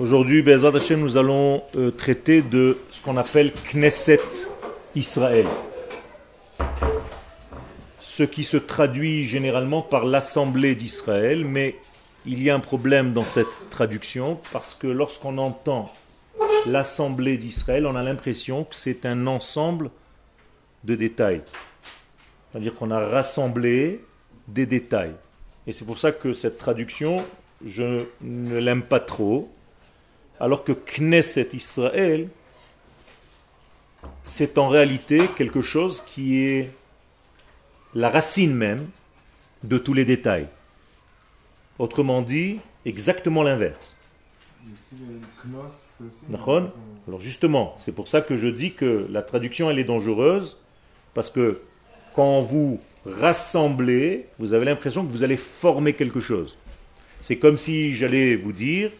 Aujourd'hui, nous allons euh, traiter de ce qu'on appelle Knesset Israël. Ce qui se traduit généralement par l'Assemblée d'Israël, mais il y a un problème dans cette traduction parce que lorsqu'on entend l'Assemblée d'Israël, on a l'impression que c'est un ensemble de détails. C'est-à-dire qu'on a rassemblé des détails. Et c'est pour ça que cette traduction, je ne l'aime pas trop, alors que Knesset Israël, c'est en réalité quelque chose qui est la racine même de tous les détails. Autrement dit, exactement l'inverse. Alors justement, c'est pour ça que je dis que la traduction elle est dangereuse, parce que quand vous rassemblez, vous avez l'impression que vous allez former quelque chose. C'est comme si j'allais vous dire,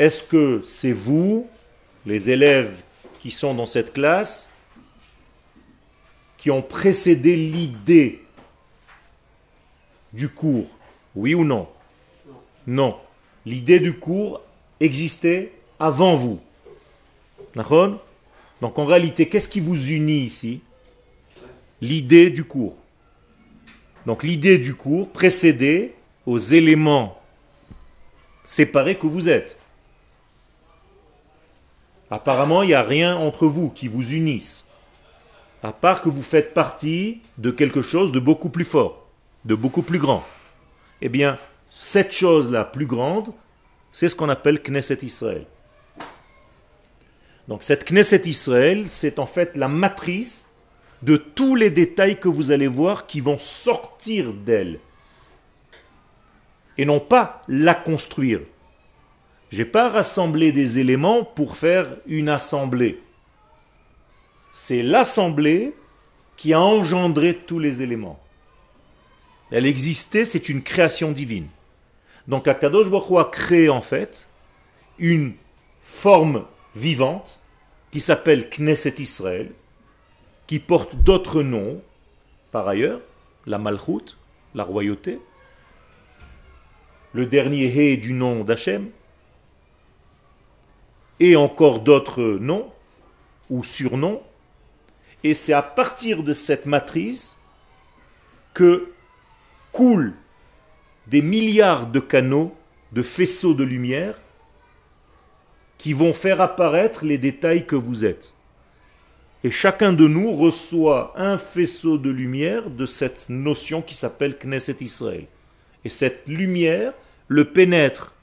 est-ce que c'est vous, les élèves qui sont dans cette classe, qui ont précédé l'idée du cours? Oui ou non? Non. L'idée du cours existait avant vous. Donc en réalité, qu'est-ce qui vous unit ici? L'idée du cours. Donc l'idée du cours précédait aux éléments séparés que vous êtes. Apparemment, il n'y a rien entre vous qui vous unisse, à part que vous faites partie de quelque chose de beaucoup plus fort, de beaucoup plus grand. Eh bien, cette chose-là plus grande, c'est ce qu'on appelle Knesset Israël. Donc cette Knesset Israël, c'est en fait la matrice de tous les détails que vous allez voir qui vont sortir d'elle. Et non pas la construire. J'ai pas rassemblé des éléments pour faire une assemblée. C'est l'assemblée qui a engendré tous les éléments. Elle existait, c'est une création divine. Donc Akadosh Baruch a créé en fait une forme vivante qui s'appelle Knesset Israël, qui porte d'autres noms, par ailleurs, la Malchut, la royauté, le dernier Hé du nom d'Hachem, et encore d'autres noms ou surnoms. Et c'est à partir de cette matrice que coulent des milliards de canaux, de faisceaux de lumière, qui vont faire apparaître les détails que vous êtes. Et chacun de nous reçoit un faisceau de lumière de cette notion qui s'appelle Knesset Israël. Et cette lumière le pénètre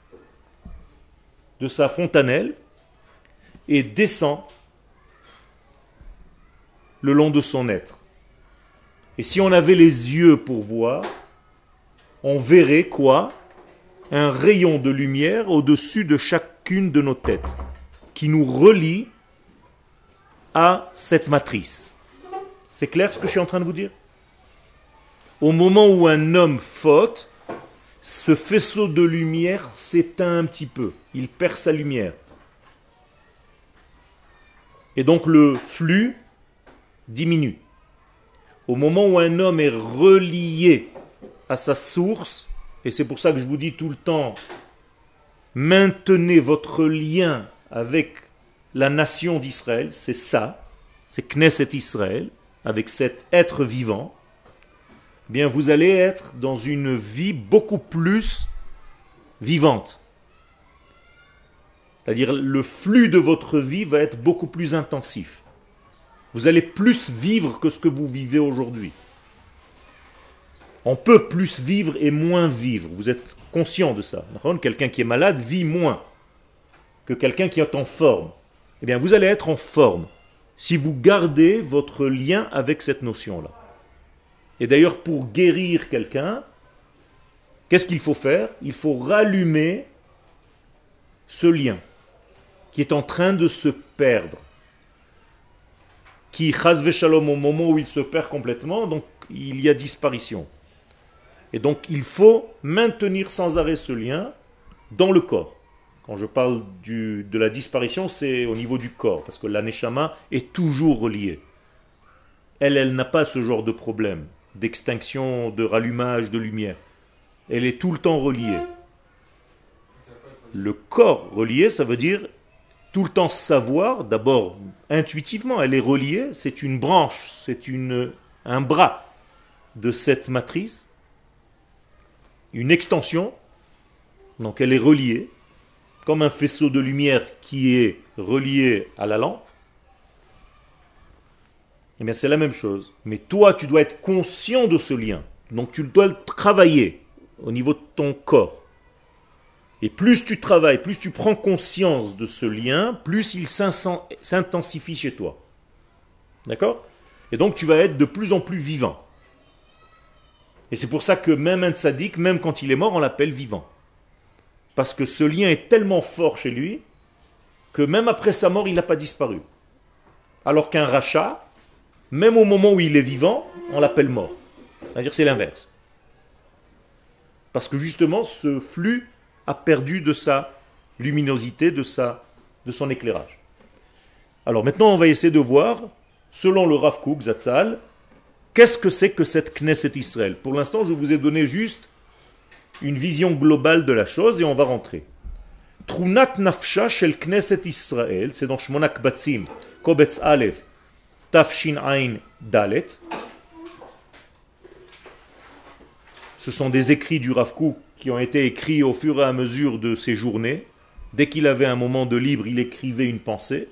de sa fontanelle et descend le long de son être. Et si on avait les yeux pour voir, on verrait quoi? Un rayon de lumière au-dessus de chacune de nos têtes, qui nous relie à cette matrice. C'est clair ce que je suis en train de vous dire? Au moment où un homme faute, ce faisceau de lumière s'éteint un petit peu. Il perd sa lumière. Et donc le flux diminue. Au moment où un homme est relié à sa source, et c'est pour ça que je vous dis tout le temps, maintenez votre lien avec la nation d'Israël, c'est ça, c'est Knesset Israël, avec cet être vivant, eh bien vous allez être dans une vie beaucoup plus vivante. C'est-à-dire le flux de votre vie va être beaucoup plus intensif. Vous allez plus vivre que ce que vous vivez aujourd'hui. On peut plus vivre et moins vivre. Vous êtes conscient de ça. Quelqu'un qui est malade vit moins que quelqu'un qui est en forme eh bien vous allez être en forme si vous gardez votre lien avec cette notion-là. Et d'ailleurs, pour guérir quelqu'un, qu'est-ce qu'il faut faire? Il faut rallumer ce lien qui est en train de se perdre. Qui, shalom, au moment où il se perd complètement, donc il y a disparition. Et donc il faut maintenir sans arrêt ce lien dans le corps. Quand je parle de la disparition, c'est au niveau du corps, parce que l'aneshama est toujours reliée. Elle, elle n'a pas ce genre de problème d'extinction, de rallumage de lumière. Elle est tout le temps reliée. Le corps relié, ça veut dire tout le temps savoir, d'abord intuitivement, elle est reliée, c'est une branche, c'est un bras de cette matrice, une extension, donc elle est reliée, comme un faisceau de lumière qui est relié à la lampe. Eh bien c'est la même chose. Mais toi, tu dois être conscient de ce lien. Donc tu dois le travailler au niveau de ton corps. Et plus tu travailles, plus tu prends conscience de ce lien, plus il s'intensifie chez toi. D'accord? Et donc tu vas être de plus en plus vivant. Et c'est pour ça que même un tzaddik, même quand il est mort, on l'appelle vivant. Parce que ce lien est tellement fort chez lui que même après sa mort, il n'a pas disparu. Alors qu'un rachat, même au moment où il est vivant, on l'appelle mort. C'est-à-dire c'est l'inverse. Parce que justement, ce flux a perdu de sa luminosité, de, sa, de son éclairage. Alors maintenant, on va essayer de voir, selon le Rav Kook, qu'est-ce que c'est que cette Knesset Israël? Pour l'instant, je vous ai donné juste une vision globale de la chose et on va rentrer. Trunat nafsha shel Knesset Israël, c'est dans Shmonak Batzim, Kobetz Aleph, Tafshin Ain Dalet. Ce sont des écrits du Rav Kook qui ont été écrits au fur et à mesure de ses journées. Dès qu'il avait un moment de libre, il écrivait une pensée.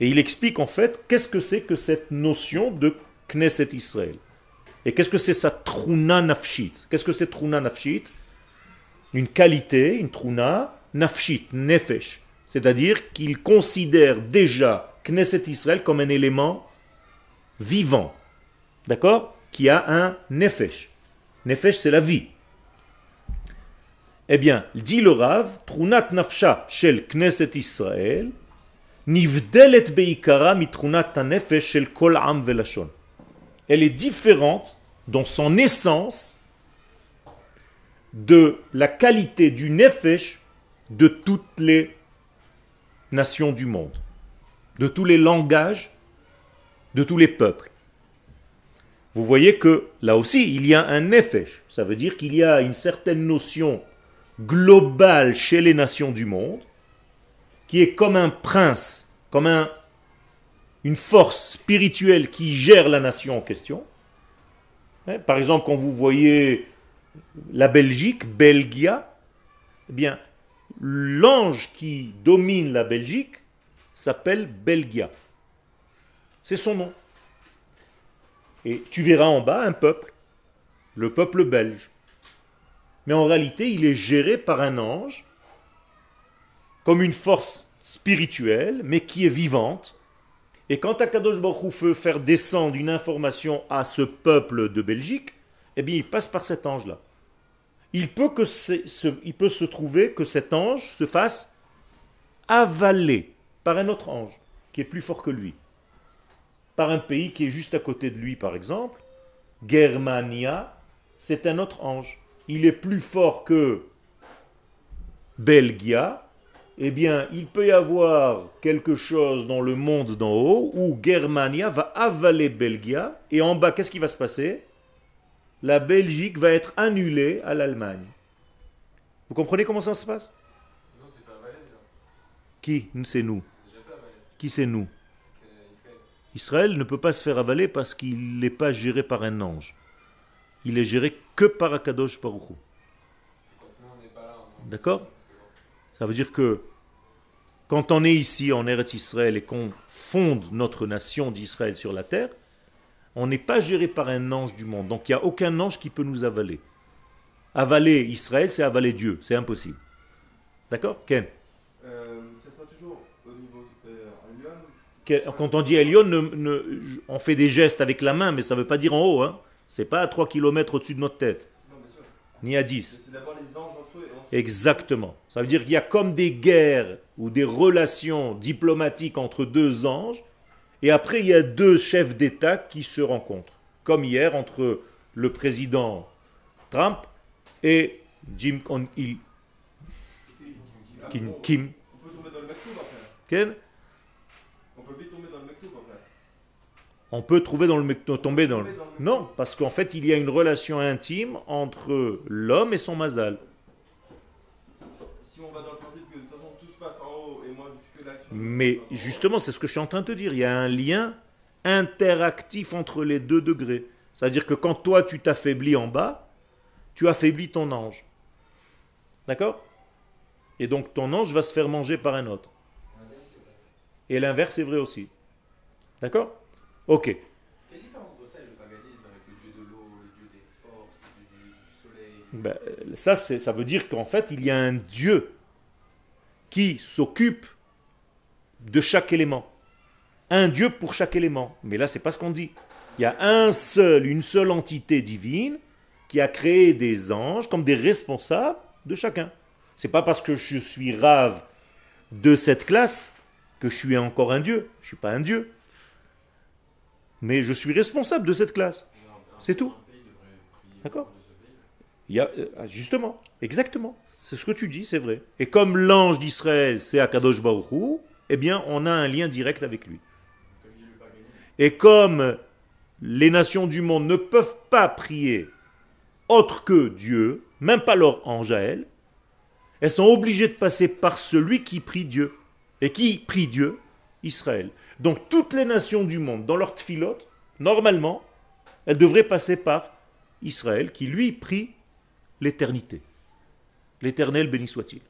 Et il explique en fait qu'est-ce que c'est que cette notion de Knesset Israël. Et qu'est-ce que c'est sa truna nafshit Qu'est-ce que c'est truna nafshit? Une qualité, une truna nafshit, nefesh. C'est-à-dire qu'il considère déjà Knesset Israël comme un élément vivant. D'accord? Qui a un nefesh. Nefesh, c'est la vie. Eh bien, dit le Rav, Trunat Nafsha shel Knesset Israël, Nivdelet Beikara mitrunat Nefesh shel Kol Am Velashon. Elle est différente dans son essence de la qualité du Nefesh de toutes les nations du monde, de tous les langages, de tous les peuples. Vous voyez que là aussi, il y a un Nefesh. Ça veut dire qu'il y a une certaine notion global chez les nations du monde, qui est comme un prince, comme un, une force spirituelle qui gère la nation en question. Hein, par exemple, quand vous voyez la Belgique, Belgia, eh bien, l'ange qui domine la Belgique s'appelle Belgia. C'est son nom. Et tu verras en bas un peuple, le peuple belge mais en réalité, il est géré par un ange, comme une force spirituelle, mais qui est vivante. Et quand Akadosh Baruch veut faire descendre une information à ce peuple de Belgique, eh bien, il passe par cet ange-là. Il peut, que il peut se trouver que cet ange se fasse avaler par un autre ange, qui est plus fort que lui. Par un pays qui est juste à côté de lui, par exemple. Germania, c'est un autre ange il est plus fort que Belgia, eh bien, il peut y avoir quelque chose dans le monde d'en haut où Germania va avaler Belgia, et en bas, qu'est-ce qui va se passer? La Belgique va être annulée à l'Allemagne. Vous comprenez comment ça se passe? Qui? C'est nous. Qui c'est nous? Israël ne peut pas se faire avaler parce qu'il n'est pas géré par un ange il est géré que par Akadosh Baruch D'accord? Ça veut dire que quand on est ici en Eretz Israël et qu'on fonde notre nation d'Israël sur la terre, on n'est pas géré par un ange du monde. Donc il n'y a aucun ange qui peut nous avaler. Avaler Israël, c'est avaler Dieu. C'est impossible. D'accord? Ken? Euh, toujours au niveau euh, Quand on dit Elion, on fait des gestes avec la main, mais ça ne veut pas dire en haut. Hein c'est pas à 3 km au-dessus de notre tête. Ni à 10. Exactement. Ça veut dire qu'il y a comme des guerres ou des relations diplomatiques entre deux anges, et après il y a deux chefs d'État qui se rencontrent. Comme hier entre le président Trump et Jim Il. Kim. Kim. On peut tomber dans le on peut trouver dans le tomber dans le... Non, parce qu'en fait, il y a une relation intime entre l'homme et son mazal. si on va dans le principe que de toute façon tout se passe en haut et moi je suis que l'action. Mais justement, c'est ce que je suis en train de te dire. Il y a un lien interactif entre les deux degrés. C'est-à-dire que quand toi tu t'affaiblis en bas, tu affaiblis ton ange. D'accord? Et donc ton ange va se faire manger par un autre. Et l'inverse est vrai aussi. D'accord? Ok. Quelle différence entre ça et le paganisme avec le dieu de l'eau, le dieu des forces, le dieu du, du soleil? Ben, ça, c'est- ça veut dire qu'en fait, il y a un Dieu qui s'occupe de chaque élément. Un Dieu pour chaque élément. Mais là, c'est pas ce qu'on dit. Il y a un seul, une seule entité divine qui a créé des anges comme des responsables de chacun. C'est pas parce que je suis rave de cette classe que je suis encore un Dieu. Je suis pas un Dieu. Mais je suis responsable de cette classe. C'est tout. D'accord euh, justement, exactement. C'est ce que tu dis, c'est vrai. Et comme l'ange d'Israël, c'est Akadosh Baruch Hu, eh bien, on a un lien direct avec lui. Et comme les nations du monde ne peuvent pas prier autre que Dieu, même pas leur ange à elles, elles sont obligées de passer par celui qui prie Dieu. Et qui prie Dieu Israël. Donc toutes les nations du monde, dans leur tfilot, normalement, elles devraient passer par Israël, qui lui prie l'éternité. L'éternel béni soit-il.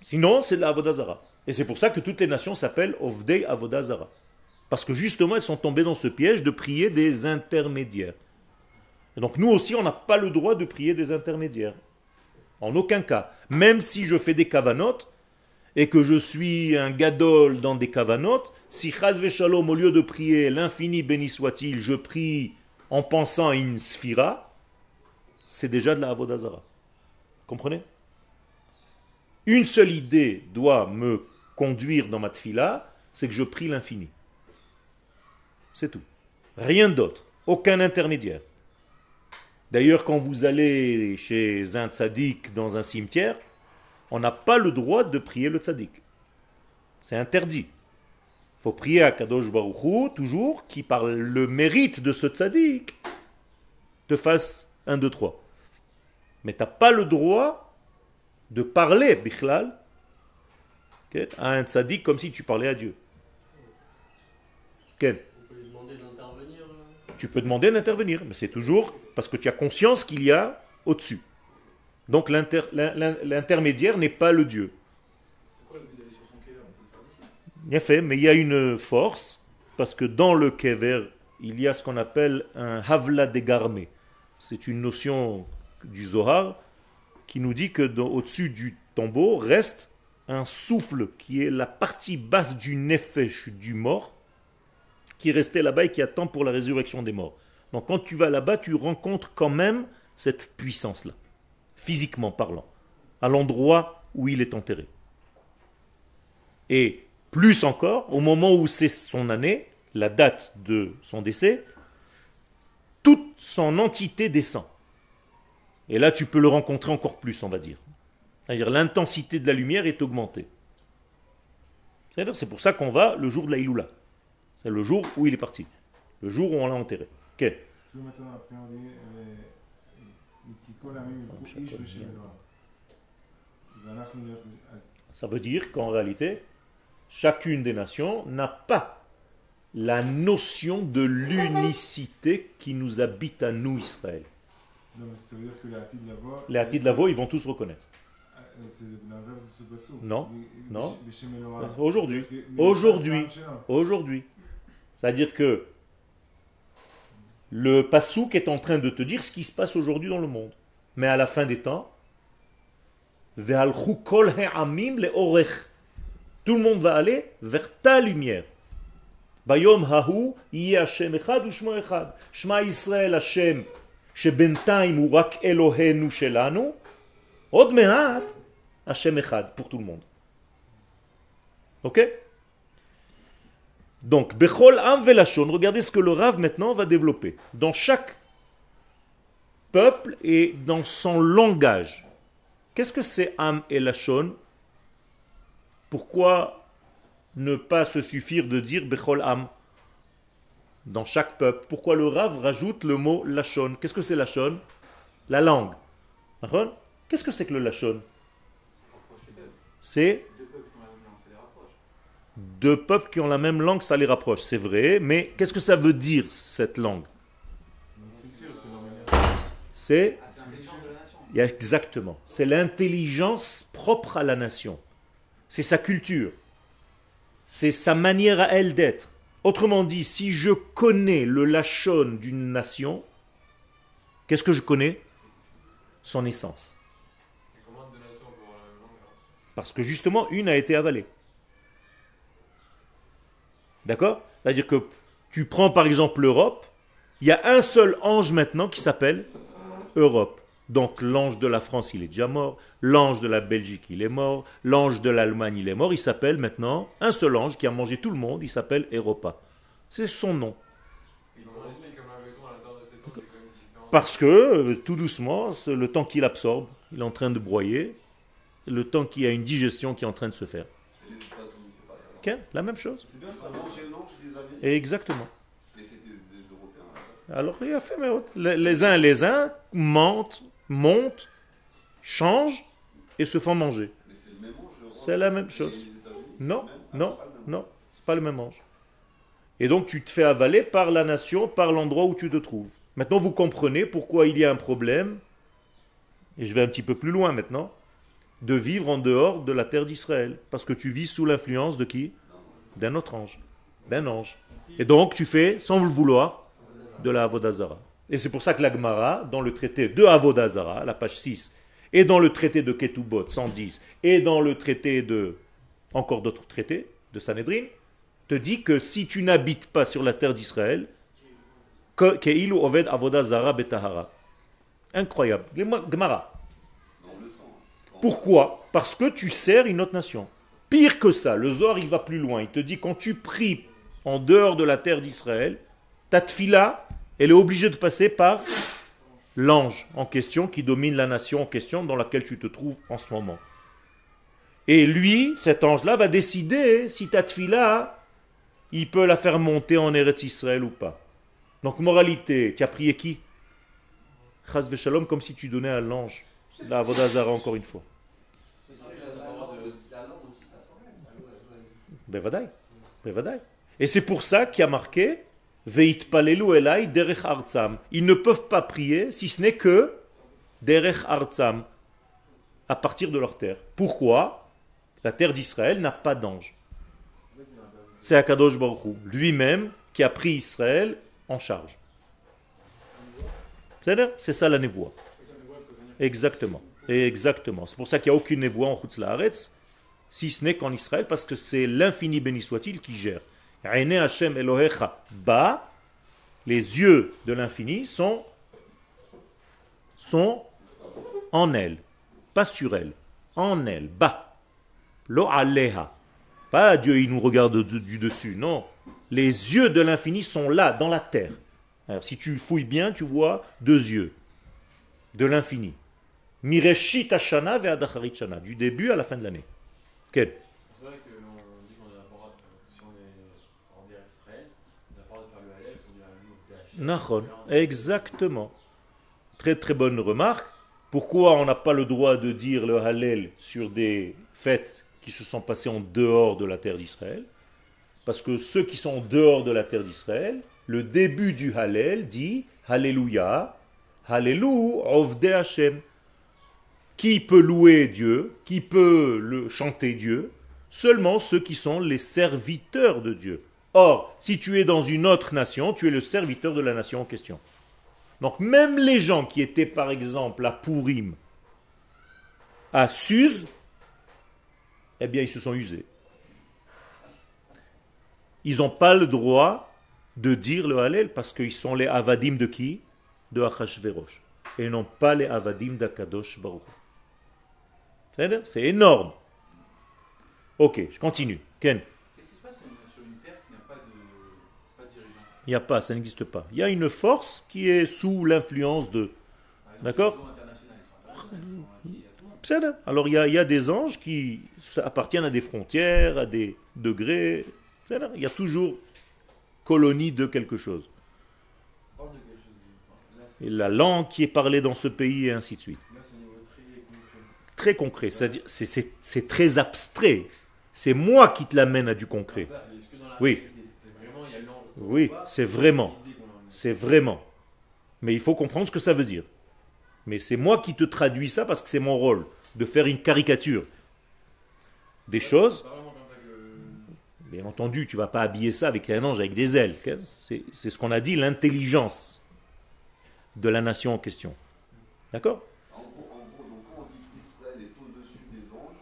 Sinon, c'est la Avodazara. Et c'est pour ça que toutes les nations s'appellent Ovdei Avodazara. Parce que justement, elles sont tombées dans ce piège de prier des intermédiaires. Donc nous aussi, on n'a pas le droit de prier des intermédiaires. En aucun cas. Même si je fais des cavanotes et que je suis un gadol dans des cavanotes, si Chaz Shalom, au lieu de prier l'infini béni soit-il, je prie en pensant à une sphira, c'est déjà de la Avodazara. Comprenez? Une seule idée doit me conduire dans ma tfila, c'est que je prie l'infini. C'est tout. Rien d'autre. Aucun intermédiaire. D'ailleurs, quand vous allez chez un tzaddik dans un cimetière, on n'a pas le droit de prier le tzaddik. C'est interdit. Il faut prier à Kadosh Baruch Hu, toujours, qui par le mérite de ce tzaddik, te fasse un, deux, trois. Mais tu n'as pas le droit de parler, bichlal, à un tzaddik comme si tu parlais à Dieu. Tu peux demander d'intervenir, mais c'est toujours parce que tu as conscience qu'il y a au-dessus. Donc l'inter- l'in- l'in- l'intermédiaire n'est pas le Dieu. Bien fait, mais il y a une force, parce que dans le kever, il y a ce qu'on appelle un havla dégarmé. C'est une notion du Zohar qui nous dit que au-dessus du tombeau reste un souffle qui est la partie basse du nefesh du mort, qui est resté là-bas et qui attend pour la résurrection des morts. Donc quand tu vas là-bas, tu rencontres quand même cette puissance-là, physiquement parlant, à l'endroit où il est enterré. Et plus encore, au moment où c'est son année, la date de son décès, toute son entité descend. Et là, tu peux le rencontrer encore plus, on va dire. C'est-à-dire l'intensité de la lumière est augmentée. C'est-à-dire, c'est pour ça qu'on va le jour de la Iloula. C'est le jour où il est parti. Le jour où on l'a enterré. Ça veut dire qu'en réalité, chacune des nations n'a pas la notion de l'unicité qui nous habite à nous, Israël. Les Hati de Lavo, ils vont tous reconnaître. C'est l'inverse de ce. Non, non. Aujourd'hui, aujourd'hui, aujourd'hui. C'est-à-dire que le Passouk est en train de te dire ce qui se passe aujourd'hui dans le monde. Mais à la fin des temps, Ve'alchu kol ha'amim le'orech. tout le monde va aller vers ta lumière. Bayom hahu yeh Hashem echad u'shmo echad. Shema Yisrael Hashem שבינתיים הוא רק אלוהינו שלנו, עוד מעט Hashem echad pour tout le monde. Ok Donc, Bechol Am Velashon, regardez ce que le Rav maintenant va développer. Dans chaque peuple et dans son langage. Qu'est-ce que c'est Am et Lashon Pourquoi ne pas se suffire de dire Bechol Am? Dans chaque peuple. Pourquoi le Rav rajoute le mot Lashon? Qu'est-ce que c'est Lashon? La langue. Qu'est-ce que c'est que le Lashon? Deux C'est peuples qui ont la même langue, ça les rapproche. Deux peuples qui ont la même langue, ça les rapproche, c'est vrai, mais qu'est-ce que ça veut dire cette langue? C'est Exactement. C'est l'intelligence propre à la nation. C'est sa culture. C'est sa manière à elle d'être. Autrement dit, si je connais le lachon d'une nation, qu'est-ce que je connais? Son essence. Parce que justement, une a été avalée. D'accord? C'est-à-dire que tu prends par exemple l'Europe, il y a un seul ange maintenant qui s'appelle Europe. Donc l'ange de la France, il est déjà mort, l'ange de la Belgique, il est mort, l'ange de l'Allemagne, il est mort, il s'appelle maintenant un seul ange qui a mangé tout le monde, il s'appelle Europa. C'est son nom. Parce que euh, tout doucement, c'est le temps qu'il absorbe, il est en train de broyer, le temps qu'il y a une digestion qui est en train de se faire. La même chose. C'est bien ça. Exactement. Mais c'était des Européens. là. Alors, il a fait, mais les, les uns les uns mentent, montent, changent et se font manger. Mais c'est le même ange. le roi. C'est la même chose. Non, non, non, c'est pas le même ange. Et donc, tu te fais avaler par la nation, par l'endroit où tu te trouves. Maintenant, vous comprenez pourquoi il y a un problème, et je vais un petit peu plus loin maintenant, de vivre en dehors de la terre d'Israël. Parce que tu vis sous l'influence de qui? D'un autre ange. D'un ange. Et donc, tu fais, sans le vouloir, de la Avodazara. Et c'est pour ça que l'Agmara, dans le traité de Avodazara, la page 6, et dans le traité de Ketubot, 110, et dans le traité de. encore d'autres traités, de Sanhedrin, te dit que si tu n'habites pas sur la terre d'Israël, Keilu Oved Avodazara Betahara. Incroyable. Gemara. Non, on le sent. hein. Pourquoi Parce que tu sers une autre nation. Pire que ça, le Zohar il va plus loin. Il te dit quand tu pries en dehors de la terre d'Israël, ta tfila, elle est obligée de passer par l'ange en question qui domine la nation en question dans laquelle tu te trouves en ce moment. Et lui, cet ange-là, va décider si ta tfila, il peut la faire monter en Eretz Israël ou pas. Donc, moralité, tu as prié qui? Shalom, comme si tu donnais à l'ange la Avodazara encore une fois. Bevadai. Bevadai. Et c'est pour ça qu'il y a marqué Veit palelu elai derech artsam. Ils ne peuvent pas prier si ce n'est que derech artsam, à partir de leur terre. Pourquoi? La terre d'Israël n'a pas d'ange. C'est Akadosh Baruch lui-même qui a pris Israël en charge. C'est ça la névoie. Exactement. Exactement. C'est pour ça qu'il n'y a aucune névoie en Chutz si ce n'est qu'en Israël, parce que c'est l'infini béni soit-il qui gère. Aine Hashem Elohecha ba, les yeux de l'infini sont, sont en elle, pas sur elle, en elle, bas. Lo aleha. Pas Dieu, il nous regarde du, dessus, non. Les yeux de l'infini sont là, dans la terre. Si tu fouilles bien, tu vois deux yeux de l'infini. Mireshit Hashana ve'adacharit Shana, du début à la fin de l'année. Quel? C'est vrai qu'on dit qu'on a pas si on est en terre Israël, on n'a pas le droit de faire le halal, on dit un louvre Nachon. Exactement. Très très bonne remarque. Pourquoi on n'a pas le droit de dire le Hallel sur des fêtes qui se sont passées en dehors de la terre d'Israël? Parce que ceux qui sont en dehors de la terre d'Israël, le début du Hallel dit Alléluia, Hallelu, Ovde Hashem. Qui peut louer Dieu Qui peut chanter Dieu? Seulement ceux qui sont les serviteurs de Dieu. Or, si tu es dans une autre nation, tu es le serviteur de la nation en question. Donc même les gens qui étaient par exemple à Pourim, à Suse, eh bien ils se sont usés. Ils n'ont pas le droit de dire le Hallel parce qu'ils sont les Avadim de qui? De Achashverosh. Et non pas les Avadim d'Akadosh Baruch. C'est-à-dire, C'est énorme. Ok, je continue. Ken Qu'est-ce qui se passe sur une- terre qui n'a pas de, pas de dirigeant? Il n'y a pas, ça n'existe pas. Il y a une force qui est sous l'influence de... D'accord. les réseaux internationaux, ils sont internationaux, ils sont acquis à tout. Psada. Alors il y, a, il y a des anges qui appartiennent à des frontières, à des degrés. Il y a toujours colonie de quelque chose. Et la langue qui est parlée dans ce pays et ainsi de suite. là, c'est au niveau très concret. C'est-à-dire, c'est- c'est très abstrait. C'est moi qui te l'amène à du concret. La Oui. Oui, c'est vraiment. C'est vraiment. Mais il faut comprendre ce que ça veut dire. Mais c'est moi qui te traduis ça parce que c'est mon rôle de faire une caricature des choses. Bien entendu, tu vas pas habiller ça avec un ange avec des ailes. C'est c'est ce qu'on a dit, l'intelligence de la nation en question. D'accord En gros, en gros, donc quand on dit qu'Israël est au-dessus des anges,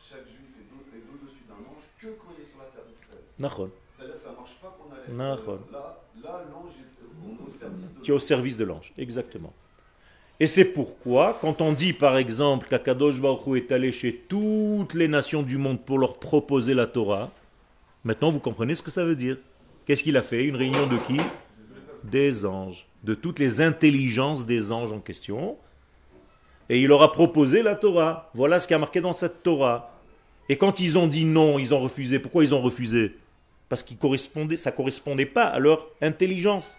chaque juif est au- est au-dessus d'un ange que quand il est sur la terre d'Israël. Nahon. C'est-à-dire que ça ne marche pas qu'on a Nahon. Là, là l'ange est est au service de Tu es au service de l'ange, exactement. Et c'est pourquoi, quand on dit par exemple qu'Akadosh Baruch Hu est allé chez toutes les nations du monde pour leur proposer la Torah, maintenant vous comprenez ce que ça veut dire. Qu'est-ce qu'il a fait? Une réunion de qui? Des anges, de toutes les intelligences des anges en question. Et il leur a proposé la Torah. Voilà ce qui a marqué dans cette Torah. Et quand ils ont dit non, ils ont refusé. Pourquoi ils ont refusé? Parce que ça ne correspondait pas à leur intelligence.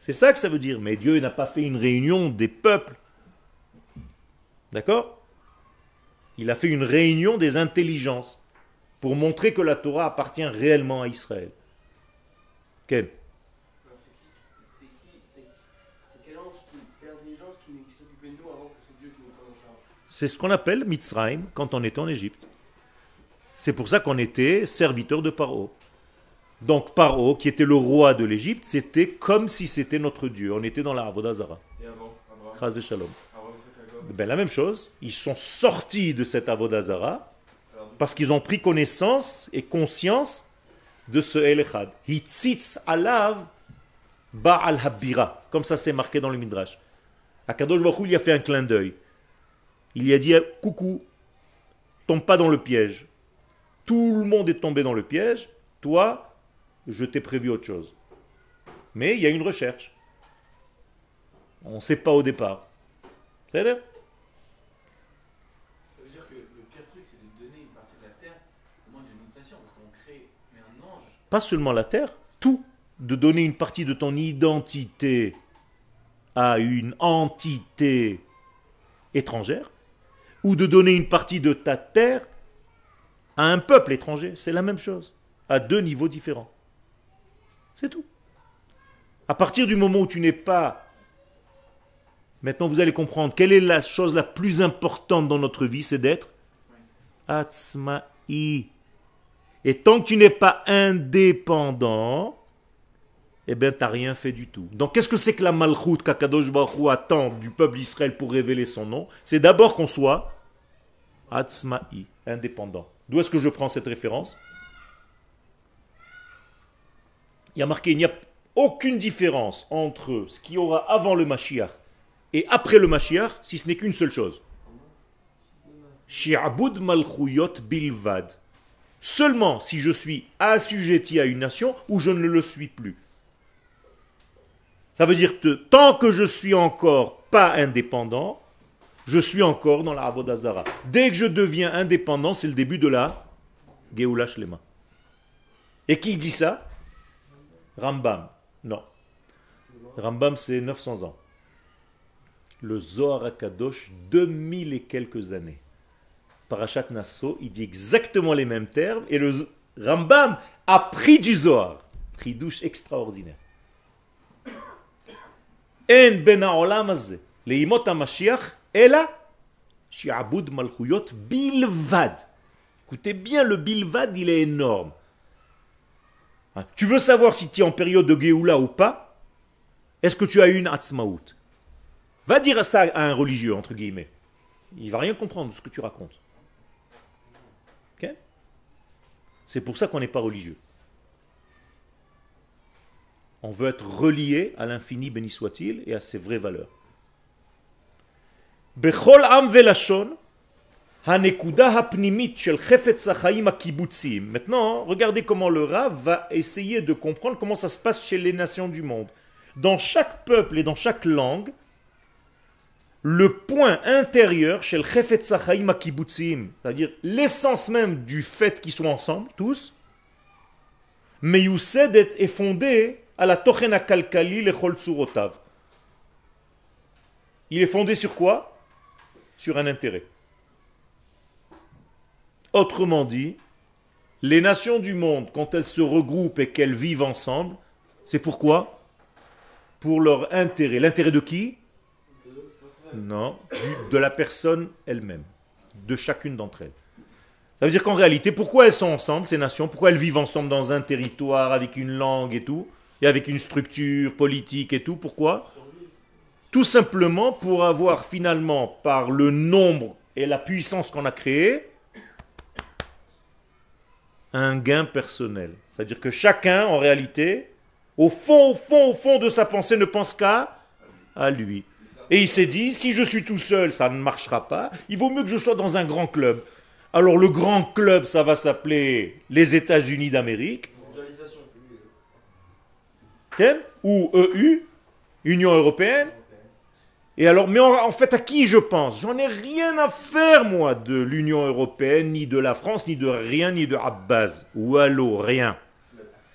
C'est ça que ça veut dire. Mais Dieu n'a pas fait une réunion des peuples. D'accord? Il a fait une réunion des intelligences pour montrer que la Torah appartient réellement à Israël. Quel C'est ce qu'on appelle Mitzrayim quand on était en Égypte. C'est pour ça qu'on était serviteur de Paro. Donc Paro, qui était le roi de l'Égypte, c'était comme si c'était notre Dieu. On était dans la Avodazara. Et avant, Abraham. Ben, la même chose, ils sont sortis de cette Avodazara parce qu'ils ont pris connaissance et conscience de ce El Echad. Hitzitz alav ba'al habira. Comme ça c'est marqué dans le Midrash. Akadosh Baruch il a fait un clin d'œil. Il y a dit coucou, tombe pas dans le piège. Tout le monde est tombé dans le piège. Toi, je t'ai prévu autre chose. Mais il y a une recherche. On ne sait pas au départ. C'est Ça veut dire que le pire truc, c'est de donner une partie de la terre au moins d'une autre nation. Parce qu'on crée. Mais un ange. pas seulement la terre, tout. De donner une partie de ton identité à une entité étrangère, ou de donner une partie de ta terre à un peuple étranger. C'est la même chose, à deux niveaux différents. C'est tout. À partir du moment où tu n'es pas... Maintenant, vous allez comprendre, quelle est la chose la plus importante dans notre vie, c'est d'être Atzma'i. Et tant que tu n'es pas indépendant, eh bien, tu n'as rien fait du tout. Donc, qu'est-ce que c'est que la malchoute qu'Akadosh Baruch attend du peuple d'Israël pour révéler son nom? C'est d'abord qu'on soit Atzma'i, indépendant. D'où est-ce que je prends cette référence? Il y a marqué, il n'y a aucune différence entre ce qu'il y aura avant le Mashiach et après le Mashiach, si ce n'est qu'une seule chose. Shi'abud malchuyot bilvad. Seulement si je suis assujetti à une nation ou je ne le suis plus. Ça veut dire que tant que je suis encore pas indépendant, je suis encore dans la Avodazara. Dès que je deviens indépendant, c'est le début de la Geoula Shlema. Et qui dit ça? Rambam. Non. Rambam, c'est 900 ans. Le Zohar HaKadosh, 2000 et quelques années. Parashat Nassau, il dit exactement les mêmes termes, et le Rambam a pris du Zohar. Tridouche extraordinaire. Hazeh, leimot HaMashiach, ela shi'abud malchuyot bilvad. Écoutez bien, le bilvad, il est énorme. Hein, Tu veux savoir si tu es en période de Géoula ou pas? Est-ce que tu as une Atzmaout? Va dire ça à un religieux, entre guillemets. Il va rien comprendre de ce que tu racontes. C'est pour ça qu'on n'est pas religieux. On veut être relié à l'infini, béni soit-il, et à ses vraies valeurs. Bechol am velashon, hanekuda hapnimit shel. Maintenant, regardez comment le Rav va essayer de comprendre comment ça se passe chez les nations du monde. Dans chaque peuple et dans chaque langue, le point intérieur chez le chefetz c'est-à-dire l'essence même du fait qu'ils sont ensemble, tous, Meyusedet est fondé à la Tochen le. Il est fondé sur quoi? Sur un intérêt. Autrement dit, les nations du monde, quand elles se regroupent et qu'elles vivent ensemble, c'est pourquoi? Pour leur intérêt. L'intérêt de qui? Non, de la personne elle-même, de chacune d'entre elles. Ça veut dire qu'en réalité, pourquoi elles sont ensemble, ces nations? Pourquoi elles vivent ensemble dans un territoire avec une langue et tout? Et avec une structure politique et tout Pourquoi? Tout simplement pour avoir finalement, par le nombre et la puissance qu'on a créée, un gain personnel. C'est-à-dire que chacun, en réalité, au fond, au fond, au fond de sa pensée, ne pense qu'à lui. Et il s'est dit, si je suis tout seul, ça ne marchera pas. Il vaut mieux que je sois dans un grand club. Alors le grand club, ça va s'appeler les États-Unis d'Amérique, ou EU, Union européenne. Et alors, mais en, fait, à qui je pense? J'en ai rien à faire, moi, de l'Union européenne, ni de la France, ni de rien, ni de Abbas, ou Allo, rien.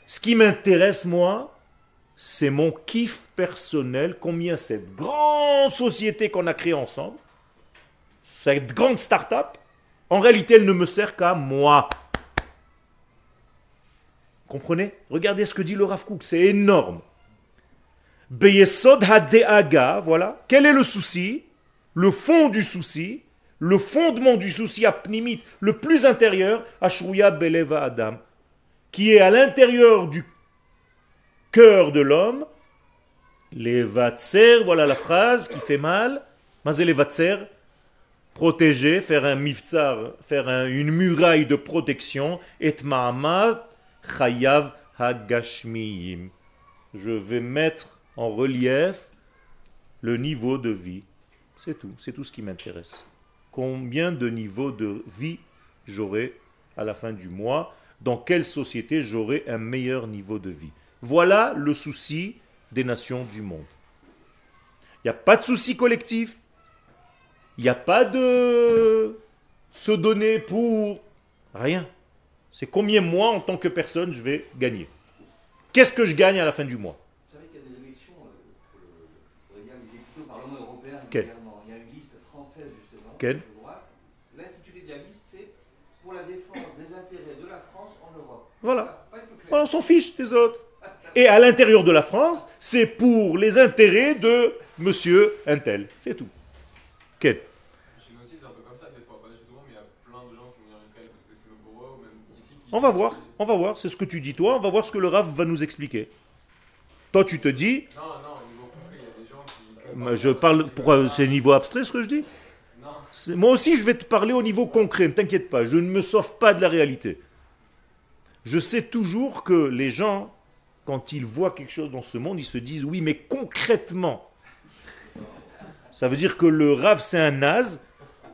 Ce qui m'intéresse, moi, c'est mon kiff personnel, combien cette grande société qu'on a créée ensemble, cette grande start-up, en réalité, elle ne me sert qu'à moi. Comprenez? Regardez ce que dit le Rav c'est énorme. Beyesod hadeaga, voilà. Quel est le souci? Le fond du souci, le fondement du souci apnimite, le plus intérieur, Ashruya Beleva Adam, qui est à l'intérieur du cœur de l'homme, les vatser, voilà la phrase qui fait mal, Mazé les vatser, protéger, faire un miftsar, faire un- une muraille de protection, et ma'amad chayav hagashmiyim. Je vais mettre en relief le niveau de vie. C'est tout, c'est tout ce qui m'intéresse. Combien de niveaux de vie j'aurai à la fin du mois? Dans quelle société j'aurai un meilleur niveau de vie? Voilà le souci des nations du monde. Il n'y a pas de souci collectif. Il n'y a pas de se donner pour rien. C'est combien moi, en tant que personne, je vais gagner. Qu'est-ce que je gagne à la fin du mois? Vous savez qu'il y a des élections euh, au Parlement européen. Il y a une liste française justement. Quelle de droite. L'intitulé de la liste c'est Pour la défense des intérêts de la France en Europe. Voilà. Clair. On s'en fiche des autres. Et à l'intérieur de la France, c'est pour les intérêts de monsieur Intel. C'est tout. Quel Chez nous aussi, c'est un peu comme ça, des fois. Pas chez tout le monde, mais il y a plein de gens qui vont venir en Israël parce que c'est nos pour eux, ou même ici. Qui... On va voir, on va voir, c'est ce que tu dis toi, on va voir ce que le Rav va nous expliquer. Toi tu te dis, Non, non, au niveau concret, il y a des gens qui. je parle, pourquoi c'est niveau abstrait ce que je dis Non, Moi aussi je vais te parler au niveau concret, ne t'inquiète pas, je ne me sauve pas de la réalité. Je sais toujours que les gens, quand ils voient quelque chose dans ce monde, ils se disent oui mais concrètement. Ça veut dire que le Rav c'est un naze,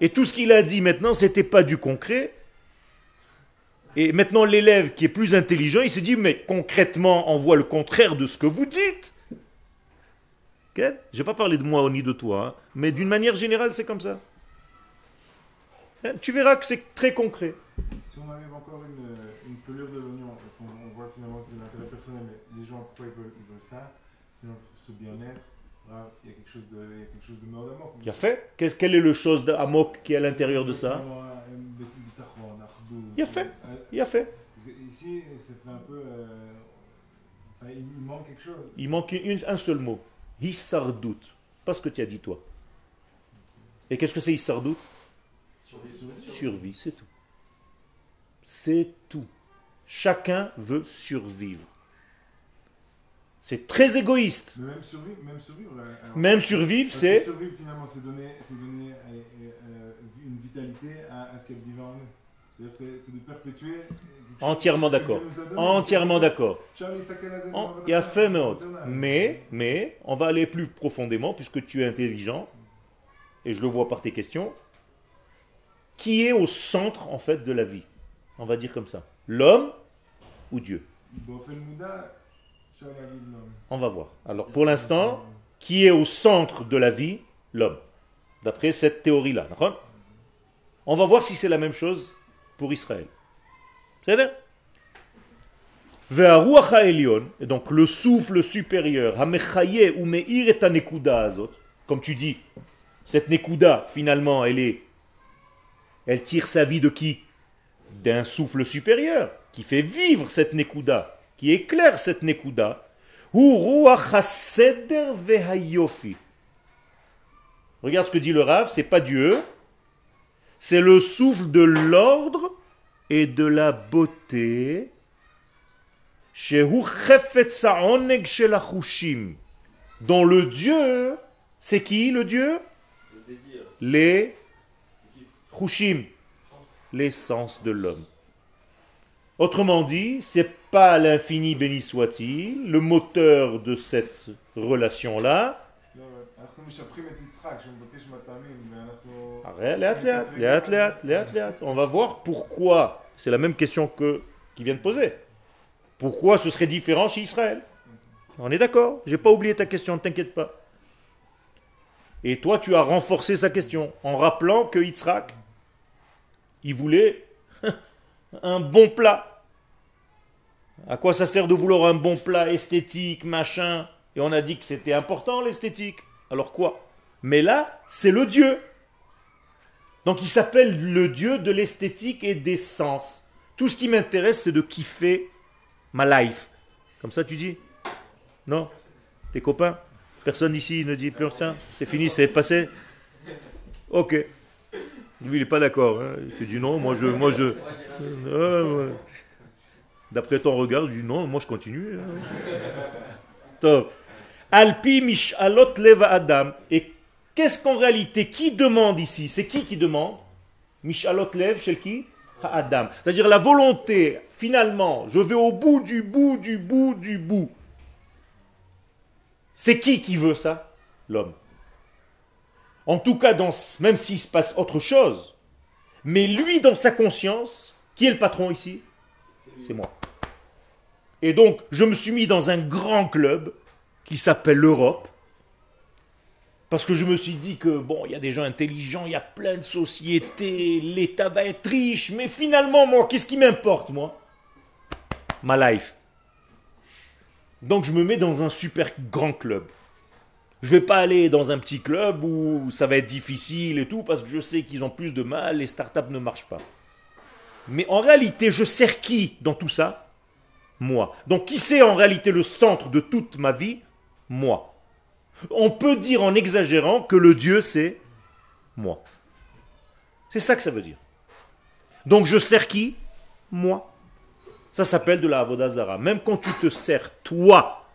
et tout ce qu'il a dit maintenant c'était pas du concret. Et maintenant, l'élève qui est plus intelligent, il se dit, mais concrètement, on voit le contraire de ce que vous dites. Ok Je ne vais pas parler de moi ni de toi, hein, mais d'une manière générale, c'est comme ça. Hein, Tu verras que c'est très concret. Si on enlève encore une, une pelure de l'oignon, parce qu'on on voit finalement c'est l'intérêt personnel, mais les gens pourquoi ils veulent, ils veulent ça? Ce bien-être, il y a quelque chose de, il y a quelque chose de mort d'amour. Il a fait. Quel, quel est le chose d'Amok qui est à l'intérieur de ça Il a fait. Il a fait. Ici, ça fait un peu. euh, enfin, il manque quelque chose. Il manque une- un seul mot. Hissardout. Pas ce que tu as dit toi. Et qu'est-ce que c'est Hissardout Survie, c'est tout. C'est tout. Chacun veut survivre. C'est très égoïste. Même survivre, même survivre. euh, alors- Même survivre, c'est... Finalement, c'est donner, c'est donner euh, euh, une vitalité à, à ce qu'il y a de divin en nous. C'est-à-dire, c'est, de perpétuer. Entièrement d'accord. Entièrement d'accord. Il y a fait, mais, mais, mais, on va aller plus profondément, puisque tu es intelligent, et je le vois par tes questions, qui est au centre, en fait, de la vie? On va dire comme ça. L'homme ou Dieu? Bon, fait le Mouda, On va voir. Alors, pour l'instant, qui est au centre de la vie? L'homme. D'après cette théorie-là. On va voir si c'est la même chose pour Israël. C'est ha'elyon, et donc le souffle supérieur, comme tu dis, Cette Nekuda, finalement, elle est. Elle tire sa vie de qui? D'un souffle supérieur, qui fait vivre cette Nekuda, qui éclaire cette Nekuda. Regarde ce que dit le Rav, c'est pas Dieu, c'est le souffle de l'ordre et de la beauté. Dont le Dieu, c'est qui le Dieu? Le désir. Les chushim, les sens de l'homme. Autrement dit, c'est pas l'infini, béni soit-il, le moteur de cette relation-là. On va voir pourquoi. C'est la même question que qui vient de poser. Pourquoi ce serait différent chez Israël? On est d'accord. J'ai pas oublié ta question. Ne t'inquiète pas. Et toi, tu as renforcé sa question en rappelant que Yitzhak, il voulait un bon plat. À quoi ça sert de vouloir un bon plat esthétique, machin? Et on a dit que c'était important l'esthétique. Alors quoi? Mais là, c'est le Dieu. Donc il s'appelle le Dieu de l'esthétique et des sens. Tout ce qui m'intéresse, c'est de kiffer ma life. Comme ça, tu dis? Non? Tes copains? Personne ici ne dit plus ça C'est fini, c'est passé Ok. Lui, il n'est pas d'accord. hein. Il fait du non, moi je. Moi, je... Ouais, ouais. D'après ton regard, je dis non, moi je continue. hein. Top. Alpi mishalot leva adam. Et qu'est-ce qu'en réalité, qui demande ici? C'est qui qui demande? Mishalot lev, chez qui? Adam. C'est-à-dire la volonté, finalement, je vais au bout du bout du bout du bout. C'est qui qui veut ça? L'homme. En tout cas, dans, même s'il se passe autre chose, mais lui, dans sa conscience, qui est le patron ici? C'est moi. Et donc, je me suis mis dans un grand club qui s'appelle l'Europe, parce que je me suis dit que, bon, il y a des gens intelligents, il y a plein de sociétés, l'État va être riche, mais finalement, moi, qu'est-ce qui m'importe, moi? Ma life. Donc, je me mets dans un super grand club. Je vais pas aller dans un petit club où ça va être difficile et tout, parce que je sais qu'ils ont plus de mal, les startups ne marchent pas. Mais en réalité, je sers qui dans tout ça? Moi. Donc, qui c'est en réalité le centre de toute ma vie? Moi. On peut dire en exagérant que le Dieu, c'est moi. C'est ça que ça veut dire. Donc je sers qui? Moi. Ça s'appelle de la Avodazara. Même quand tu te sers toi,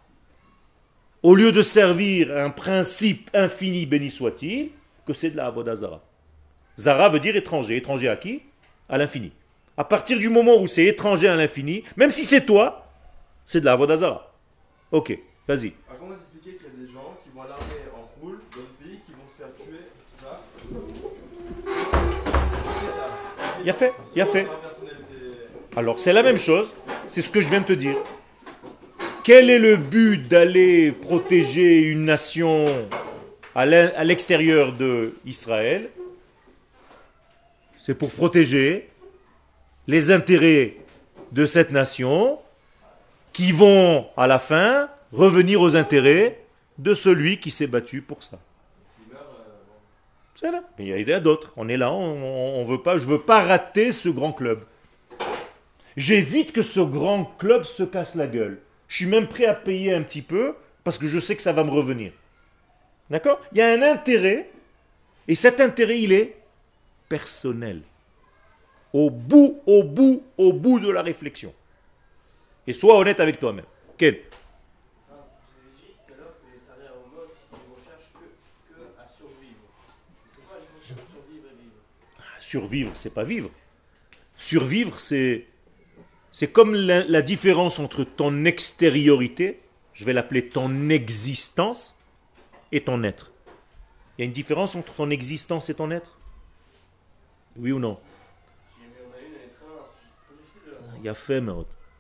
au lieu de servir un principe infini, béni soit-il, que c'est de la Avodazara. Zara veut dire étranger. Étranger à qui? À l'infini. À partir du moment où c'est étranger à l'infini, même si c'est toi, c'est de la Avodazara. Ok, vas-y. Avant, on a expliqué qu'il y a des gens qui vont à l'armée en roule dans le pays, qui vont se faire tuer, tout ça. Il a fait, il a fait. Alors c'est la même chose, c'est ce que je viens de te dire. Quel est le but d'aller protéger une nation à l'extérieur de Israël? C'est pour protéger les intérêts de cette nation qui vont à la fin revenir aux intérêts de celui qui s'est battu pour ça. C'est. Mais il y a- d'autres. On est là, on, veut pas, je veux pas rater ce grand club. J'évite que ce grand club se casse la gueule. Je suis même prêt à payer un petit peu parce que je sais que ça va me revenir. D'accord? Il y a un intérêt et cet intérêt, il est personnel. Au bout, au bout, au bout de la réflexion. Et sois honnête avec toi-même. Quel Ah, vous avez dit tout à l'heure que les salaires au mode, ils ne recherchent que, que à survivre. Mais c'est quoi la différence entre survivre et vivre Survivre, c'est pas vivre. Survivre, c'est c'est comme la, la différence entre ton extériorité, je vais l'appeler ton existence, et ton être. Il y a une différence entre ton existence et ton être? Oui ou non?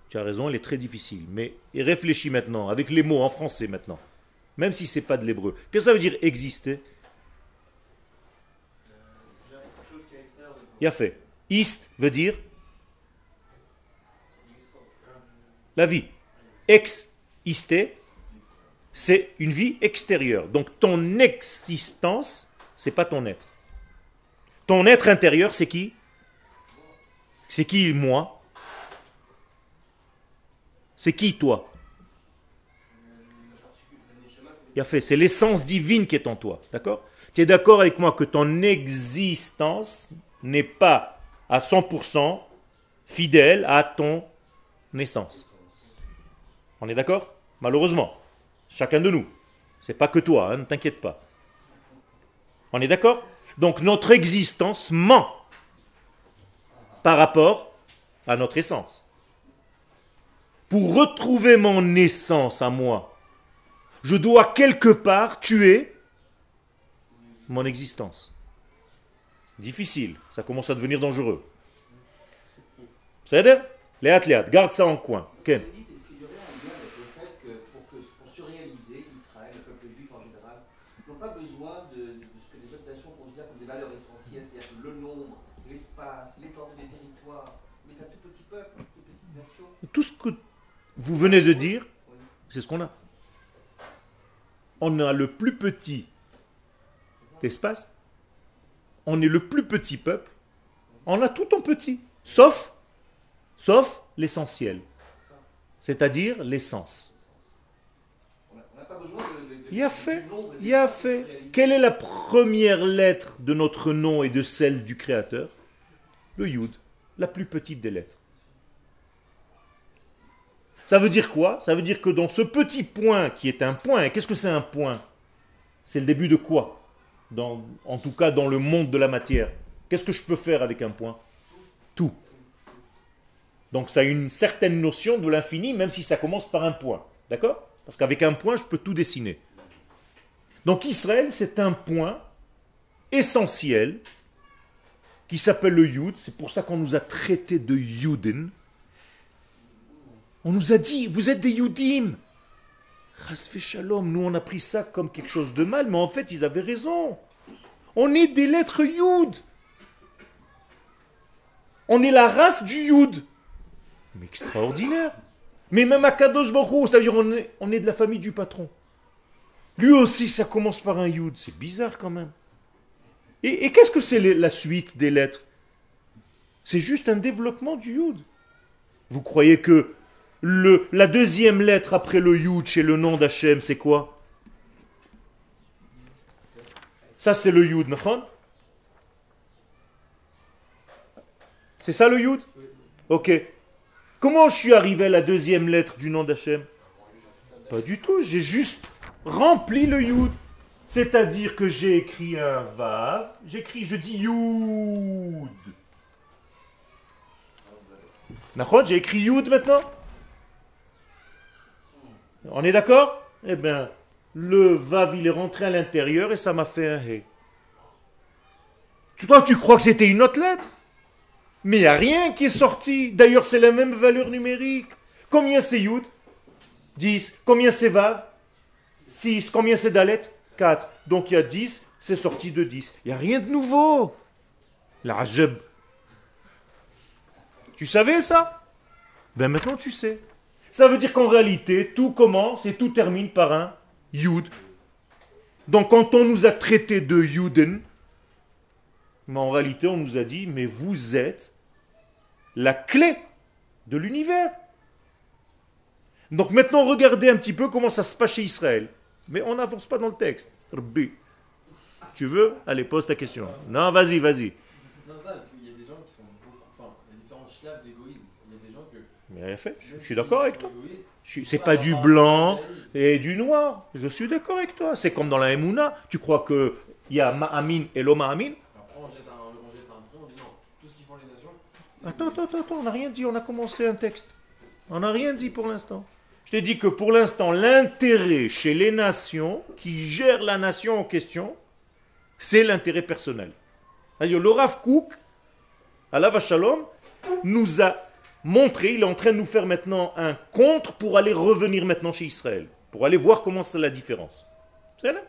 Tu as raison, elle est très difficile. Mais réfléchis maintenant, avec les mots en français maintenant. Même si c'est pas de l'hébreu. Qu'est-ce que ça veut dire exister? Il y a quelque chose qui est à l'extérieur de Il y a fait. Ist veut dire la vie. Ex iste, c'est une vie extérieure. Donc ton existence, c'est pas ton être. Ton être intérieur, c'est qui? C'est qui moi? C'est qui toi? Il a fait, c'est l'essence divine qui est en toi, d'accord? Tu es d'accord avec moi que ton existence n'est pas à 100% fidèle à ton naissance? On est d'accord? Malheureusement, chacun de nous. C'est pas que toi, hein, ne t'inquiète pas. On est d'accord? Donc notre existence ment par rapport à notre essence. Pour retrouver mon essence à moi, je dois quelque part tuer mon existence. Difficile, ça commence à devenir dangereux. C'est Les athlètes, garde ça en coin. Ken. Vous dites, est-ce qu'il y aurait un lien avec le fait que pour, que, pour se réaliser, Israël, le peuple juif en général, n'ont pas besoin de, de ce que les autres nations considèrent comme des valeurs essentielles, c'est-à-dire le nombre, l'espace, l'étendue des territoires, mais un tout petit peuple, une toute petite nation. Tout ce que vous venez de dire, c'est ce qu'on a. On a le plus petit espace, on est le plus petit peuple, on a tout en petit, sauf, sauf l'essentiel, c'est-à-dire l'essence. Il a fait, il a fait. Quelle est la première lettre de notre nom et de celle du Créateur? Le Yud, la plus petite des lettres. Ça veut dire quoi? Ça veut dire que dans ce petit point qui est un point, qu'est-ce que c'est un point? C'est le début de quoi? En tout cas dans le monde de la matière. Qu'est-ce que je peux faire avec un point? Tout. Donc ça a une certaine notion de l'infini, même si ça commence par un point. D'accord? Parce qu'avec un point, je peux tout dessiner. Donc Israël, c'est un point essentiel qui s'appelle le Yud. C'est pour ça qu'on nous a traité de Yudin. On nous a dit, vous êtes des Yudim. Rasvé Shalom, nous on a pris ça comme quelque chose de mal, mais en fait ils avaient raison. On est des lettres Yud. On est la race du Yud. Mais extraordinaire. Mais même à Kadosh c'est-à-dire on est, de la famille du patron. Lui aussi, ça commence par un Yud. C'est bizarre quand même. Et, et qu'est-ce que c'est la suite des lettres? C'est juste un développement du Yud. Vous croyez que le, la deuxième lettre après le Yud chez le nom d'Hachem, c'est quoi? Ça, c'est le Yud, Nachon? C'est ça le Yud? Ok. Comment je suis arrivé à la deuxième lettre du nom d'Hachem? Pas du tout, j'ai juste rempli le Yud. C'est-à-dire que j'ai écrit un Vav, j'écris, je dis Yud. J'ai écrit Yud maintenant? On est d'accord? Eh bien, le Vav, il est rentré à l'intérieur et ça m'a fait un He. Toi, tu crois que c'était une autre lettre? Mais il n'y a rien qui est sorti. D'ailleurs, c'est la même valeur numérique. Combien c'est Yud? 10. Combien c'est Vav? 6. Combien c'est Dalet? 4. Donc il y a 10, c'est sorti de 10. Il n'y a rien de nouveau. La Rajab. Tu savais ça? Ben maintenant tu sais. Ça veut dire qu'en réalité, tout commence et tout termine par un Yud. Donc quand on nous a traité de Yuden, mais en réalité, on nous a dit, mais vous êtes la clé de l'univers. Donc maintenant, regardez un petit peu comment ça se passe chez Israël. Mais on n'avance pas dans le texte. Tu veux Allez, pose ta question. Non, vas-y, vas-y. Non, c'est pas, parce qu'il y a des gens qui sont beaucoup. Enfin, il y a différents schlaves d'égoïsme. Il y a des gens que. Mais rien fait. Je, suis d'accord avec toi. C'est pas du blanc et du noir. Je suis d'accord avec toi. C'est comme dans la Emouna. Tu crois qu'il y a Ma'amin et nations. c'est Attends, attends, attends, on n'a rien dit, on a commencé un texte. On n'a rien dit pour l'instant. Je t'ai dit que pour l'instant, l'intérêt chez les nations qui gèrent la nation en question, c'est l'intérêt personnel. Le Rav Kook, Allah Shalom, nous a Montrer, il est en train de nous faire maintenant un contre pour aller revenir maintenant chez Israël, pour aller voir comment c'est la différence. C'est là.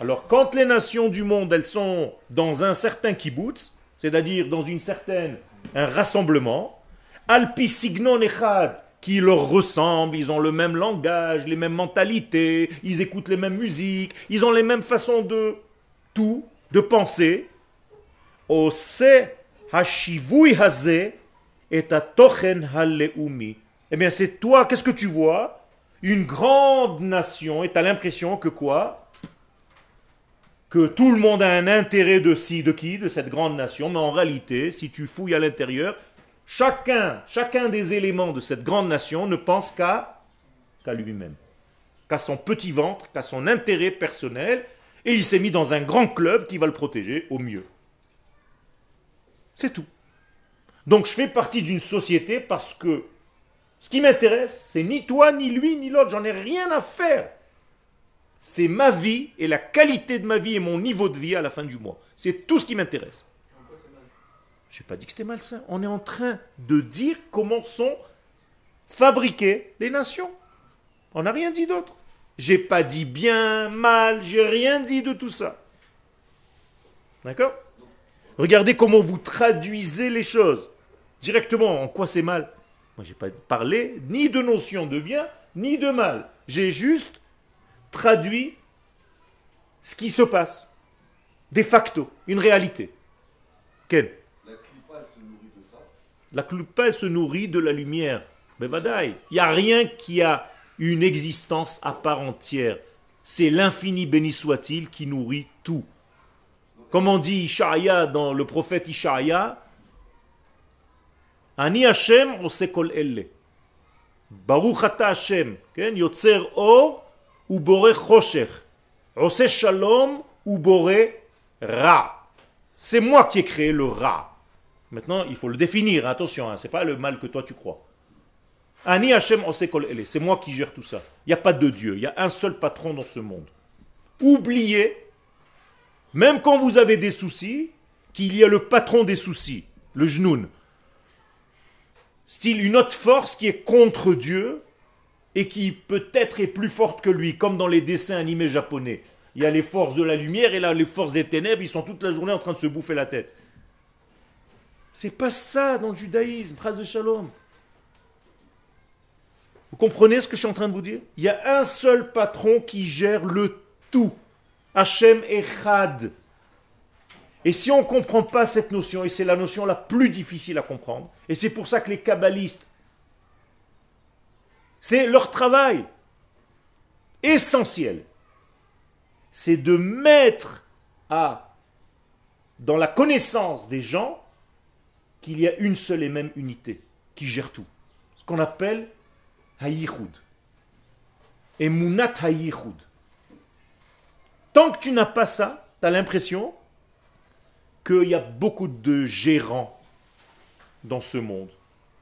Alors quand les nations du monde, elles sont dans un certain kibbutz, c'est-à-dire dans une certaine, un rassemblement, alpi signon echad, qui leur ressemblent, ils ont le même langage, les mêmes mentalités, ils écoutent les mêmes musiques, ils ont les mêmes façons de tout, de penser, eh bien, c'est toi, qu'est-ce que tu vois? Une grande nation, et tu as l'impression que quoi? Que tout le monde a un intérêt de ci, de qui, de cette grande nation, mais en réalité, si tu fouilles à l'intérieur, chacun, chacun des éléments de cette grande nation ne pense qu'à qu'à lui-même, qu'à son petit ventre, qu'à son intérêt personnel, et il s'est mis dans un grand club qui va le protéger au mieux. C'est tout. Donc je fais partie d'une société parce que ce qui m'intéresse, c'est ni toi, ni lui, ni l'autre. J'en ai rien à faire. C'est ma vie et la qualité de ma vie et mon niveau de vie à la fin du mois. C'est tout ce qui m'intéresse. Je n'ai pas dit que c'était malsain. On est en train de dire comment sont fabriquées les nations. On n'a rien dit d'autre. J'ai pas dit bien, mal, j'ai rien dit de tout ça. D'accord? Regardez comment vous traduisez les choses. Directement, en quoi c'est mal? Moi, j'ai pas parlé ni de notion de bien, ni de mal. J'ai juste traduit ce qui se passe. De facto, une réalité. Quelle? La clipa, elle se nourrit de ça. La clipa, elle se nourrit de la lumière. Mais badaï, il n'y a rien qui a une existence à part entière. C'est l'infini béni soit-il qui nourrit tout. Comme on dit Ishaïa dans le prophète Ishaïa, Ani Hashem kol elle. Baruch ata Hashem, yotzer or ou. Ose shalom ra. C'est moi qui ai créé le ra. Maintenant, il faut le définir, attention, hein, c'est pas le mal que toi tu crois. Ani Hashem kol elle. C'est moi qui gère tout ça. Il n'y a pas de Dieu, il y a un seul patron dans ce monde. Oubliez même quand vous avez des soucis, qu'il y a le patron des soucis, le genoun. Style une autre force qui est contre Dieu et qui peut-être est plus forte que lui, comme dans les dessins animés japonais. Il y a les forces de la lumière et là les forces des ténèbres, ils sont toute la journée en train de se bouffer la tête. C'est pas ça dans le judaïsme, phrase de shalom. Vous comprenez ce que je suis en train de vous dire? Il y a un seul patron qui gère le tout. Hachem Echad. Et si on ne comprend pas cette notion, et c'est la notion la plus difficile à comprendre, et c'est pour ça que les kabbalistes, c'est leur travail essentiel, c'est de mettre à, dans la connaissance des gens qu'il y a une seule et même unité qui gère tout. Ce qu'on appelle Hayichud. Et Munat Hayichud. Tant que tu n'as pas ça, tu as l'impression qu'il y a beaucoup de gérants dans ce monde.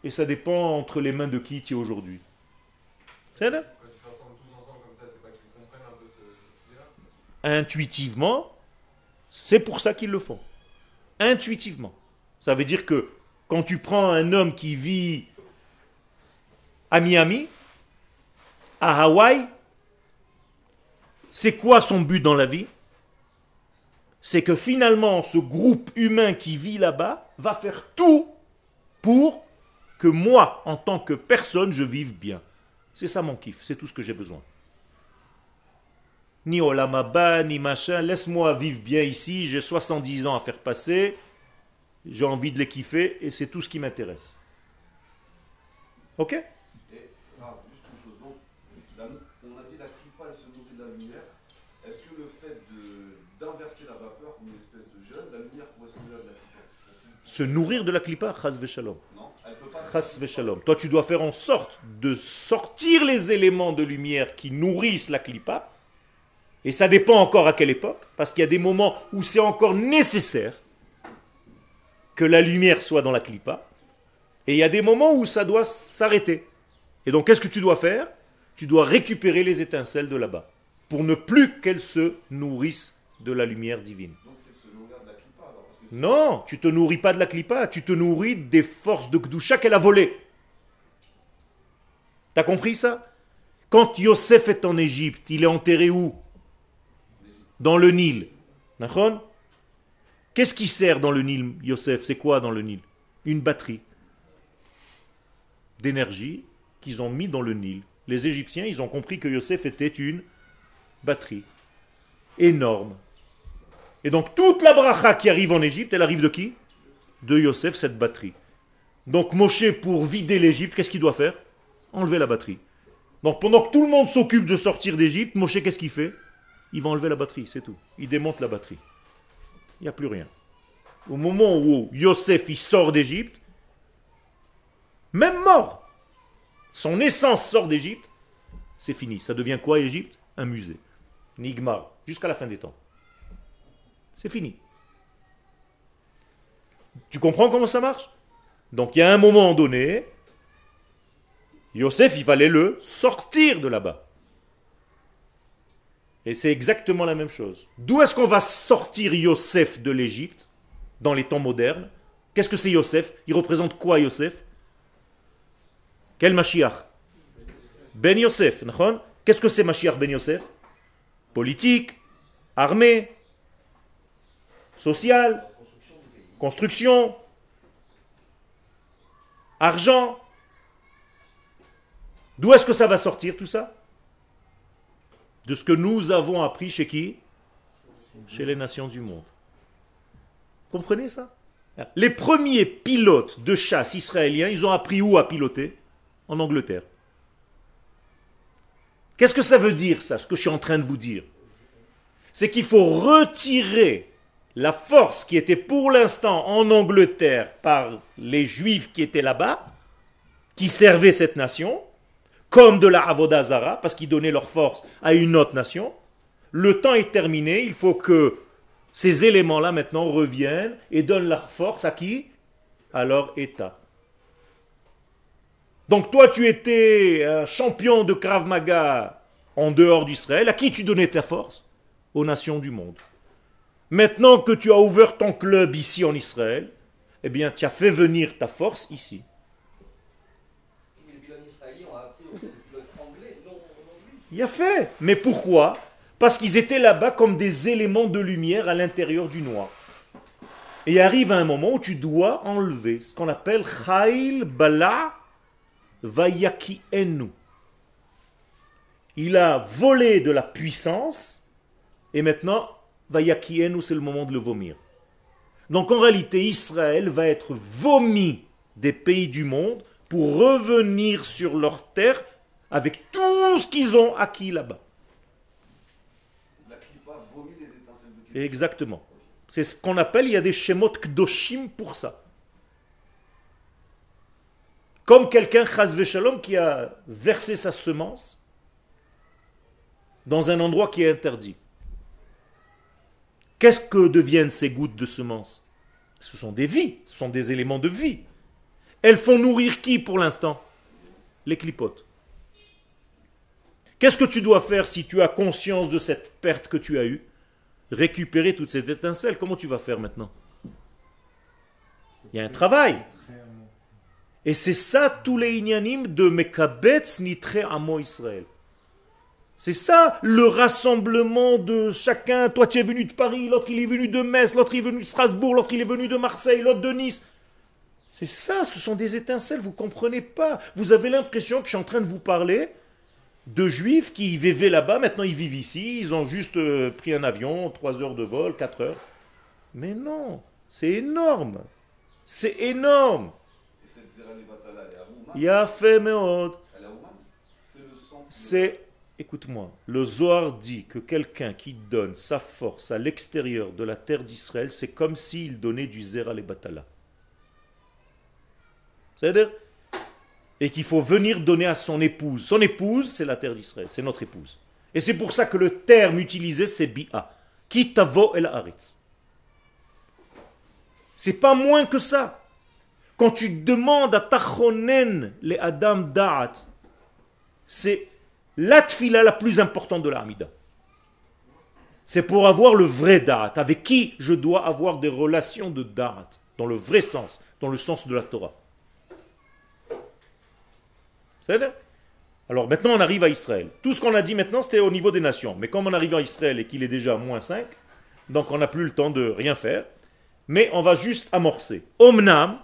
Et ça dépend entre les mains de qui tu es aujourd'hui. C'est là Quand ils se rassemblent tous ensemble comme ça, c'est pas qu'ils comprennent un peu ce, cette idée-là Intuitivement, c'est pour ça qu'ils le font. Intuitivement. Ça veut dire que quand tu prends un homme qui vit à Miami, à Hawaï, c'est quoi son but dans la vie? C'est que finalement, ce groupe humain qui vit là-bas va faire tout pour que moi, en tant que personne, je vive bien. C'est ça mon kiff, c'est tout ce que j'ai besoin. Ni olamaba, ni machin, laisse-moi vivre bien ici, j'ai 70 ans à faire passer, j'ai envie de les kiffer et c'est tout ce qui m'intéresse. Ok Et ah, juste une chose, donc, la- on a dit la clipa, elle se nourrit de la lumière. Est-ce que le fait de- d'inverser la vapeur comme une espèce de jeûne, la lumière pourrait se nourrir de la clipa Se nourrir de la clipa, chas pas. Chas v'shalom. Toi, tu dois faire en sorte de sortir les éléments de lumière qui nourrissent la clipa. Et ça dépend encore à quelle époque, parce qu'il y a des moments où c'est encore nécessaire que la lumière soit dans la clipa, et il y a des moments où ça doit s'arrêter. Et donc, qu'est-ce que tu dois faire? Tu dois récupérer les étincelles de là-bas, pour ne plus qu'elles se nourrissent de la lumière divine. Donc c'est se nourrir de la clipa alors parce que c'est- Non, tu te nourris pas de la clipa, tu te nourris des forces de Gdusha qu'elle a volées. T'as compris ça? Quand Yosef est en Égypte, il est enterré où? Dans le Nil. Qu'est-ce qui sert dans le Nil, Yosef? C'est quoi dans le Nil? Une batterie d'énergie qu'ils ont mis dans le Nil. Les Égyptiens, ils ont compris que Yosef était une batterie énorme. Et donc toute la bracha qui arrive en Égypte, elle arrive de qui? De Yosef, cette batterie. Donc Moshe, pour vider l'Égypte, qu'est-ce qu'il doit faire? Enlever la batterie. Donc pendant que tout le monde s'occupe de sortir d'Égypte, Moshe, qu'est-ce qu'il fait? Il va enlever la batterie, c'est tout. Il démonte la batterie. Il n'y a plus rien. Au moment où Yosef il sort d'Égypte, même mort, son essence sort d'Égypte, c'est fini. Ça devient quoi Égypte? Un musée. Nigma, jusqu'à la fin des temps. C'est fini. Tu comprends comment ça marche? Donc il y a un moment donné, Yosef, il fallait le sortir de là-bas. Et c'est exactement la même chose. D'où est-ce qu'on va sortir Yosef de l'Égypte dans les temps modernes? Qu'est-ce que c'est Yosef? Il représente quoi Yosef? Quel Mashiach? Ben Yosef, Qu'est-ce que c'est Mashiach Ben Yosef? Politique, armée, social, construction, argent. D'où est-ce que ça va sortir tout ça? De ce que nous avons appris chez qui? Chez les nations du monde. Comprenez ça? Les premiers pilotes de chasse israéliens, ils ont appris où à piloter? En Angleterre. Qu'est-ce que ça veut dire ça, ce que je suis en train de vous dire? C'est qu'il faut retirer la force qui était pour l'instant en Angleterre par les juifs qui étaient là-bas, qui servaient cette nation, comme de la Avodazara, parce qu'ils donnaient leur force à une autre nation. Le temps est terminé, il faut que ces éléments-là maintenant reviennent et donnent leur force à qui? À leur État. Donc toi, tu étais un champion de Krav Maga en dehors d'Israël. À qui tu donnais ta force? Aux nations du monde. Maintenant que tu as ouvert ton club ici en Israël, eh bien, tu as fait venir ta force ici. Il a fait. Mais pourquoi? Parce qu'ils étaient là-bas comme des éléments de lumière à l'intérieur du noir. Et arrive un moment où tu dois enlever ce qu'on appelle Chail Bala Vayaki Enu. Il a volé de la puissance et maintenant Vayaki Enu, c'est le moment de le vomir. Donc en réalité, Israël va être vomi des pays du monde pour revenir sur leur terre avec tout ce qu'ils ont acquis là-bas. Exactement. C'est ce qu'on appelle, il y a des shemot kdoshim pour ça. Comme quelqu'un, chas shalom, qui a versé sa semence dans un endroit qui est interdit. Qu'est-ce que deviennent ces gouttes de semence Ce sont des vies, ce sont des éléments de vie. Elles font nourrir qui pour l'instant? Les clipotes. Qu'est-ce que tu dois faire si tu as conscience de cette perte que tu as eue? Récupérer toutes ces étincelles. Comment tu vas faire maintenant? Il y a un travail. Et c'est ça tous les inyanim de Mekabetz Nitre Amo Israël. C'est ça le rassemblement de chacun. Toi tu es venu de Paris, l'autre il est venu de Metz, l'autre il est venu de Strasbourg, l'autre il est venu de Marseille, l'autre de Nice. C'est ça, ce sont des étincelles, vous comprenez pas. Vous avez l'impression que je suis en train de vous parler de juifs qui vivaient là-bas, maintenant ils vivent ici, ils ont juste euh, pris un avion, 3 heures de vol, 4 heures. Mais non, c'est énorme. C'est énorme. Le C'est, écoute-moi, le Zohar dit que quelqu'un qui donne sa force à l'extérieur de la terre d'Israël, c'est comme s'il donnait du Zera les Batala. C'est-à-dire Et qu'il faut venir donner à son épouse. Son épouse, c'est la terre d'Israël, c'est notre épouse. Et c'est pour ça que le terme utilisé, c'est Bi'a. Kitavo el Haaretz. C'est pas moins que ça. Quand tu demandes à Tachonen les Adam Da'at, c'est la tfila la plus importante de la Hamida. C'est pour avoir le vrai Da'at, avec qui je dois avoir des relations de Da'at, dans le vrai sens, dans le sens de la Torah. C'est vrai Alors maintenant on arrive à Israël. Tout ce qu'on a dit maintenant c'était au niveau des nations. Mais comme on arrive à Israël et qu'il est déjà moins 5, donc on n'a plus le temps de rien faire. Mais on va juste amorcer. Omnam,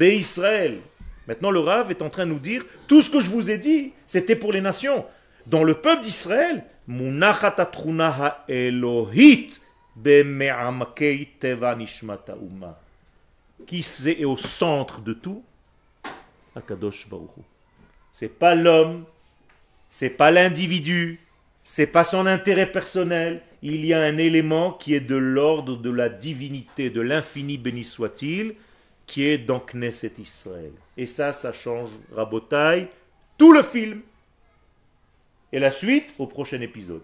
Israël, Maintenant, le Rav est en train de nous dire tout ce que je vous ai dit, c'était pour les nations. Dans le peuple d'Israël. Qui c'est au centre de tout? Akadosh Baruch. C'est pas l'homme, c'est pas l'individu, c'est pas son intérêt personnel. Il y a un élément qui est de l'ordre de la divinité, de l'infini béni soit-il, qui est dans Knesset Israël. Et ça, ça change, rabotaille, tout le film. Et la suite au prochain épisode.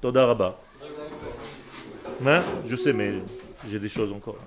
Todaraba. Hein? Je sais, mais j'ai des choses encore.